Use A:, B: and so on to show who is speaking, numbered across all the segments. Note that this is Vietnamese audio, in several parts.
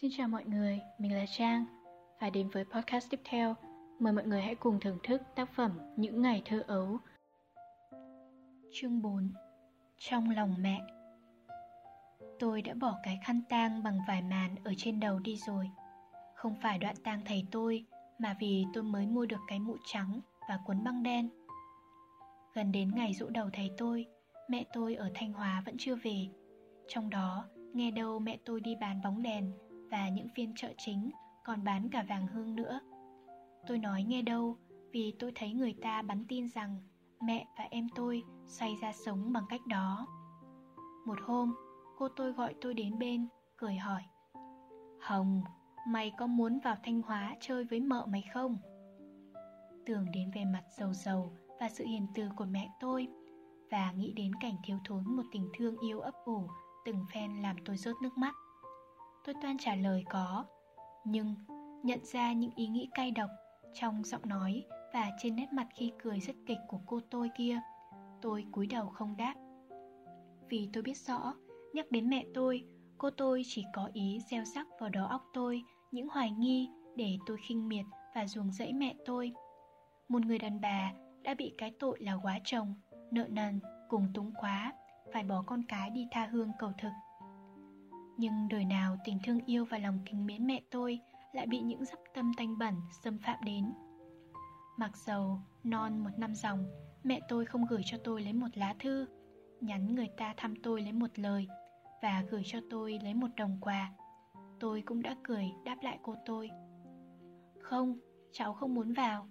A: Xin chào mọi người, mình là Trang. Và đến với podcast tiếp theo. Mời mọi người hãy cùng thưởng thức tác phẩm Những ngày thơ ấu. Chương 4 Trong lòng mẹ. Tôi đã bỏ cái khăn tang bằng vải màn ở trên đầu đi rồi. Không phải đoạn tang thầy tôi Mà vì tôi mới mua được cái mũ trắng và cuốn băng đen. Gần đến ngày rũ đầu thầy tôi Mẹ tôi ở Thanh Hóa vẫn chưa về. Trong đó nghe đâu mẹ tôi đi bán bóng đèn và những phiên chợ chính còn bán cả vàng hương nữa. Tôi nói nghe đâu vì tôi thấy người ta bắn tin rằng mẹ và em tôi xoay ra sống bằng cách đó. Một hôm, cô tôi gọi tôi đến bên, cười hỏi Hồng, mày có muốn vào Thanh Hóa chơi với mợ mày không? Tưởng đến về mặt giàu giàu và sự hiền từ của mẹ tôi và nghĩ đến cảnh thiếu thốn một tình thương yêu ấp ủ từng phen làm tôi rớt nước mắt. Tôi toan trả lời có, nhưng nhận ra những ý nghĩ cay độc trong giọng nói và trên nét mặt khi cười rất kịch của cô tôi kia, tôi cúi đầu không đáp. Vì tôi biết rõ, nhắc đến mẹ tôi, cô tôi chỉ có ý gieo sắc vào đó óc tôi những hoài nghi để tôi khinh miệt và ruồng rẫy mẹ tôi. Một người đàn bà đã bị cái tội là quá chồng, nợ nần, cùng túng quá, phải bỏ con cái đi tha hương cầu thực. Nhưng đời nào tình thương yêu và lòng kính mến mẹ tôi lại bị những dấp tâm tanh bẩn xâm phạm đến. Mặc dầu non một năm dòng, mẹ tôi không gửi cho tôi lấy một lá thư, nhắn người ta thăm tôi lấy một lời và gửi cho tôi lấy một đồng quà. Tôi cũng đã cười đáp lại cô tôi. Không, cháu không muốn vào.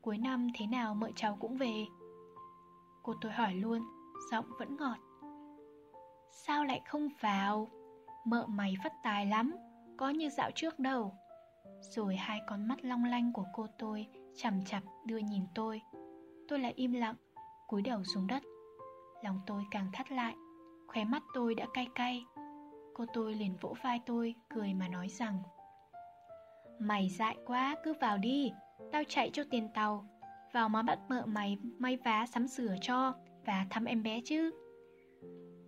A: Cuối năm thế nào mợ cháu cũng về. Cô tôi hỏi luôn, giọng vẫn ngọt. Sao lại không vào? Mợ mày phát tài lắm, Có như dạo trước đâu. Rồi hai con mắt long lanh của cô tôi Chằm chặp đưa nhìn tôi. Tôi lại im lặng, cúi đầu xuống đất. Lòng tôi càng thắt lại, Khóe mắt tôi đã cay cay. Cô tôi liền vỗ vai tôi, Cười mà nói rằng, Mày dại quá, cứ vào đi, Tao chạy cho tiền tàu. Vào mà bắt mợ mày may vá sắm sửa cho Và thăm em bé chứ.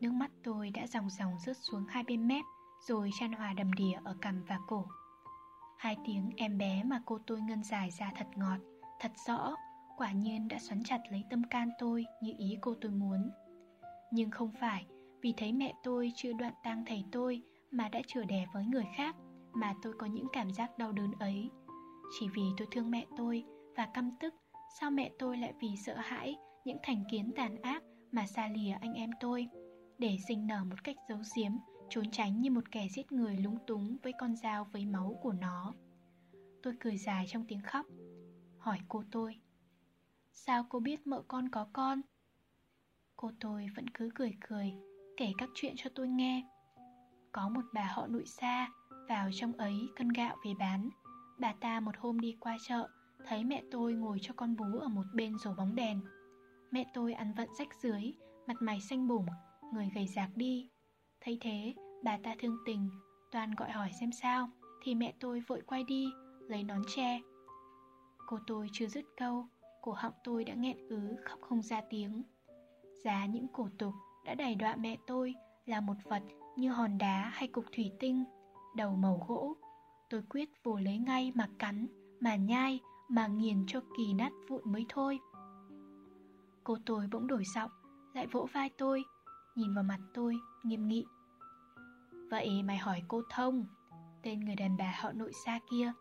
A: Nước mắt tôi đã dòng dòng rớt xuống hai bên mép, Rồi chan hòa đầm đìa ở cằm và cổ. Hai tiếng em bé mà cô tôi ngân dài ra thật ngọt, Thật rõ, Quả nhiên đã xoắn chặt lấy tâm can tôi Như ý cô tôi muốn. Nhưng không phải Vì thấy mẹ tôi chưa đoạn tang thầy tôi Mà đã chừa đẻ với người khác Mà tôi có những cảm giác đau đớn ấy. Chỉ vì tôi thương mẹ tôi Và căm tức, Sao mẹ tôi lại vì sợ hãi Những thành kiến tàn ác Mà xa lìa anh em tôi? Để sinh nở một cách giấu giếm, trốn tránh như một kẻ giết người lúng túng với con dao với máu của nó. Tôi cười dài trong tiếng khóc, hỏi cô tôi, sao cô biết mợ con có con? Cô tôi vẫn cứ cười cười, kể các chuyện cho tôi nghe. Có một bà họ nội xa, vào trong ấy cân gạo về bán. Bà ta một hôm đi qua chợ, thấy mẹ tôi ngồi cho con bú ở một bên rổ bóng đèn. Mẹ tôi ăn vận rách dưới, mặt mày xanh bủng, người gầy rạc đi. Thấy thế, bà ta thương tình, toàn gọi hỏi xem sao, thì mẹ tôi vội quay đi, lấy nón che. Cô tôi chưa dứt câu, cổ họng tôi đã nghẹn ứ khóc không ra tiếng. Giá những cổ tục đã đẩy đọa mẹ tôi là một vật như hòn đá hay cục thủy tinh, đầu màu gỗ. Tôi quyết vồ lấy ngay mà cắn, mà nhai, mà nghiền cho kỳ nát vụn mới thôi. Cô tôi bỗng đổi giọng, lại vỗ vai tôi, nhìn vào mặt tôi, nghiêm nghị. Vậy mày hỏi cô Thông, tên người đàn bà họ nội xa kia,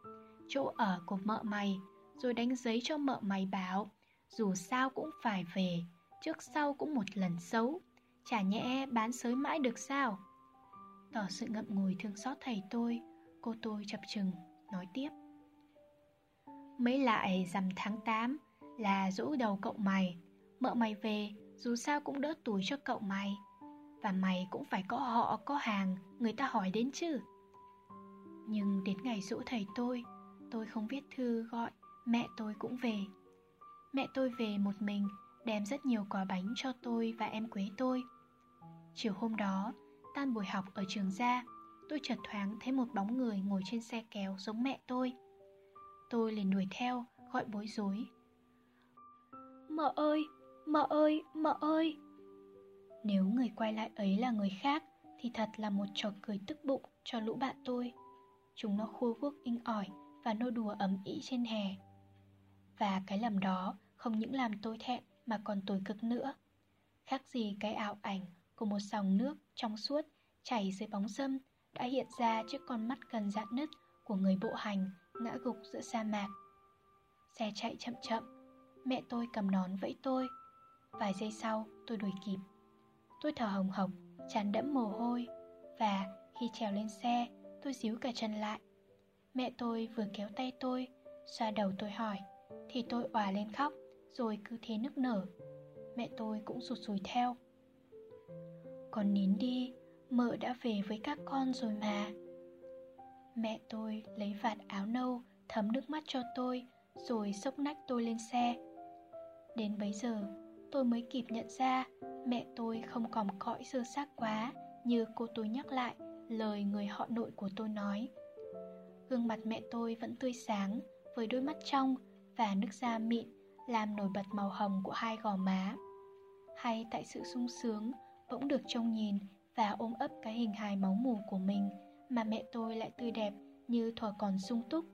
A: chỗ ở của mợ mày, rồi đánh giấy cho mợ mày báo dù sao cũng phải về, trước sau cũng một lần xấu, chả nhẽ bán sới mãi được sao? Tỏ sự ngậm ngùi thương xót thầy tôi, cô tôi chập chừng, nói tiếp. Mấy lại rằm tháng 8 là rũ đầu cậu mày, mợ mày về dù sao cũng đỡ tuổi cho cậu mày. Và mày cũng phải có họ, có hàng, Người ta hỏi đến chứ. Nhưng đến ngày dỗ thầy tôi Tôi không viết thư gọi, Mẹ tôi cũng về. Mẹ tôi về một mình, Đem rất nhiều quả bánh cho tôi và em quế tôi. Chiều hôm đó, Tan buổi học ở trường ra, Tôi chợt thoáng thấy một bóng người ngồi trên xe kéo giống mẹ tôi. Tôi liền đuổi theo, Gọi bối rối. Mợ ơi Mợ ơi, mợ ơi Nếu người quay lại ấy là người khác Thì thật là một trò cười tức bụng cho lũ bạn tôi chúng nó khua vuốt inh ỏi và nô đùa ấm ĩ trên hè. Và cái lầm đó không những làm tôi thẹn mà còn tồi cực nữa. Khác gì cái ảo ảnh của một dòng nước trong suốt chảy dưới bóng sâm đã hiện ra trước con mắt gần dạn nứt của người bộ hành ngã gục giữa sa mạc. Xe chạy chậm chậm, mẹ tôi cầm nón vẫy tôi. Vài giây sau, tôi đuổi kịp. Tôi thở hồng hộc, chán đẫm mồ hôi và khi trèo lên xe, tôi díu cả chân lại. Mẹ tôi vừa kéo tay tôi, xoa đầu tôi hỏi, thì tôi òa lên khóc, rồi cứ thế nức nở. Mẹ tôi cũng rụt rùi theo. Con nín đi, mợ đã về với các con rồi mà. Mẹ tôi lấy vạt áo nâu thấm nước mắt cho tôi rồi xốc nách tôi lên xe. Đến bấy giờ, tôi mới kịp nhận ra mẹ tôi không còn cõi sơ xác quá như cô tôi nhắc lại lời người họ nội của tôi nói. Gương mặt mẹ tôi vẫn tươi sáng với đôi mắt trong và nước da mịn làm nổi bật màu hồng của hai gò má. Hay tại sự sung sướng bỗng được trông nhìn và ôm ấp cái hình hài máu mù của mình mà mẹ tôi lại tươi đẹp như thuở còn sung túc.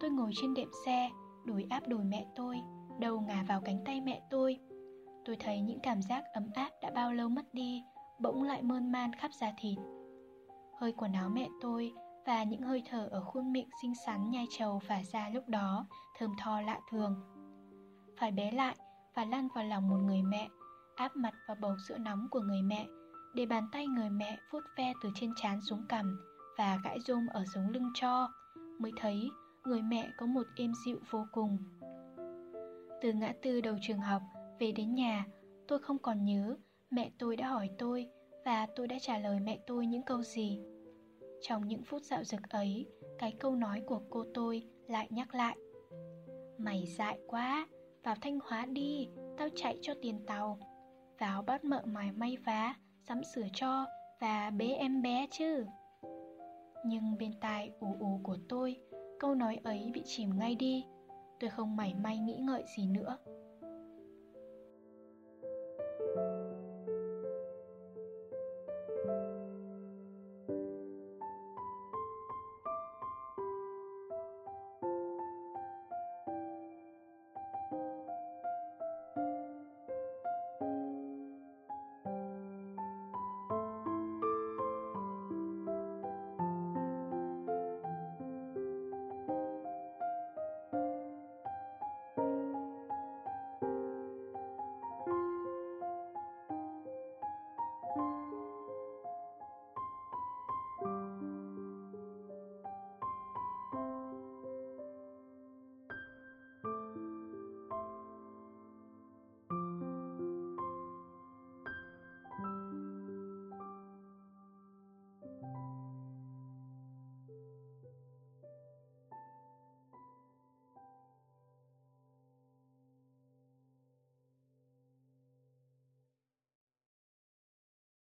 A: Tôi ngồi trên đệm xe, đùi áp đùi mẹ tôi, đầu ngả vào cánh tay mẹ tôi. Tôi thấy những cảm giác ấm áp đã bao lâu mất đi, bỗng lại mơn man khắp da thịt. Hơi quần áo mẹ tôi và những hơi thở ở khuôn miệng xinh xắn nhai trầu và ra lúc đó thơm tho lạ thường. Phải bé lại và lăn vào lòng một người mẹ, áp mặt vào bầu sữa nóng của người mẹ, để bàn tay người mẹ vuốt ve từ trên trán xuống cằm và gãi rôm ở sống lưng cho, mới thấy người mẹ có một êm dịu vô cùng. Từ ngã tư đầu trường học về đến nhà, tôi không còn nhớ mẹ tôi đã hỏi tôi và tôi đã trả lời mẹ tôi những câu gì. Trong những phút dạo dực ấy, cái câu nói của cô tôi lại nhắc lại. Mày dại quá, vào Thanh Hóa đi, tao chạy cho tiền tàu. Vào bắt mợ mày may vá, sắm sửa cho và bế em bé chứ. Nhưng bên tai ù ù của tôi, câu nói ấy bị chìm ngay đi. Tôi không mảy may nghĩ ngợi gì nữa.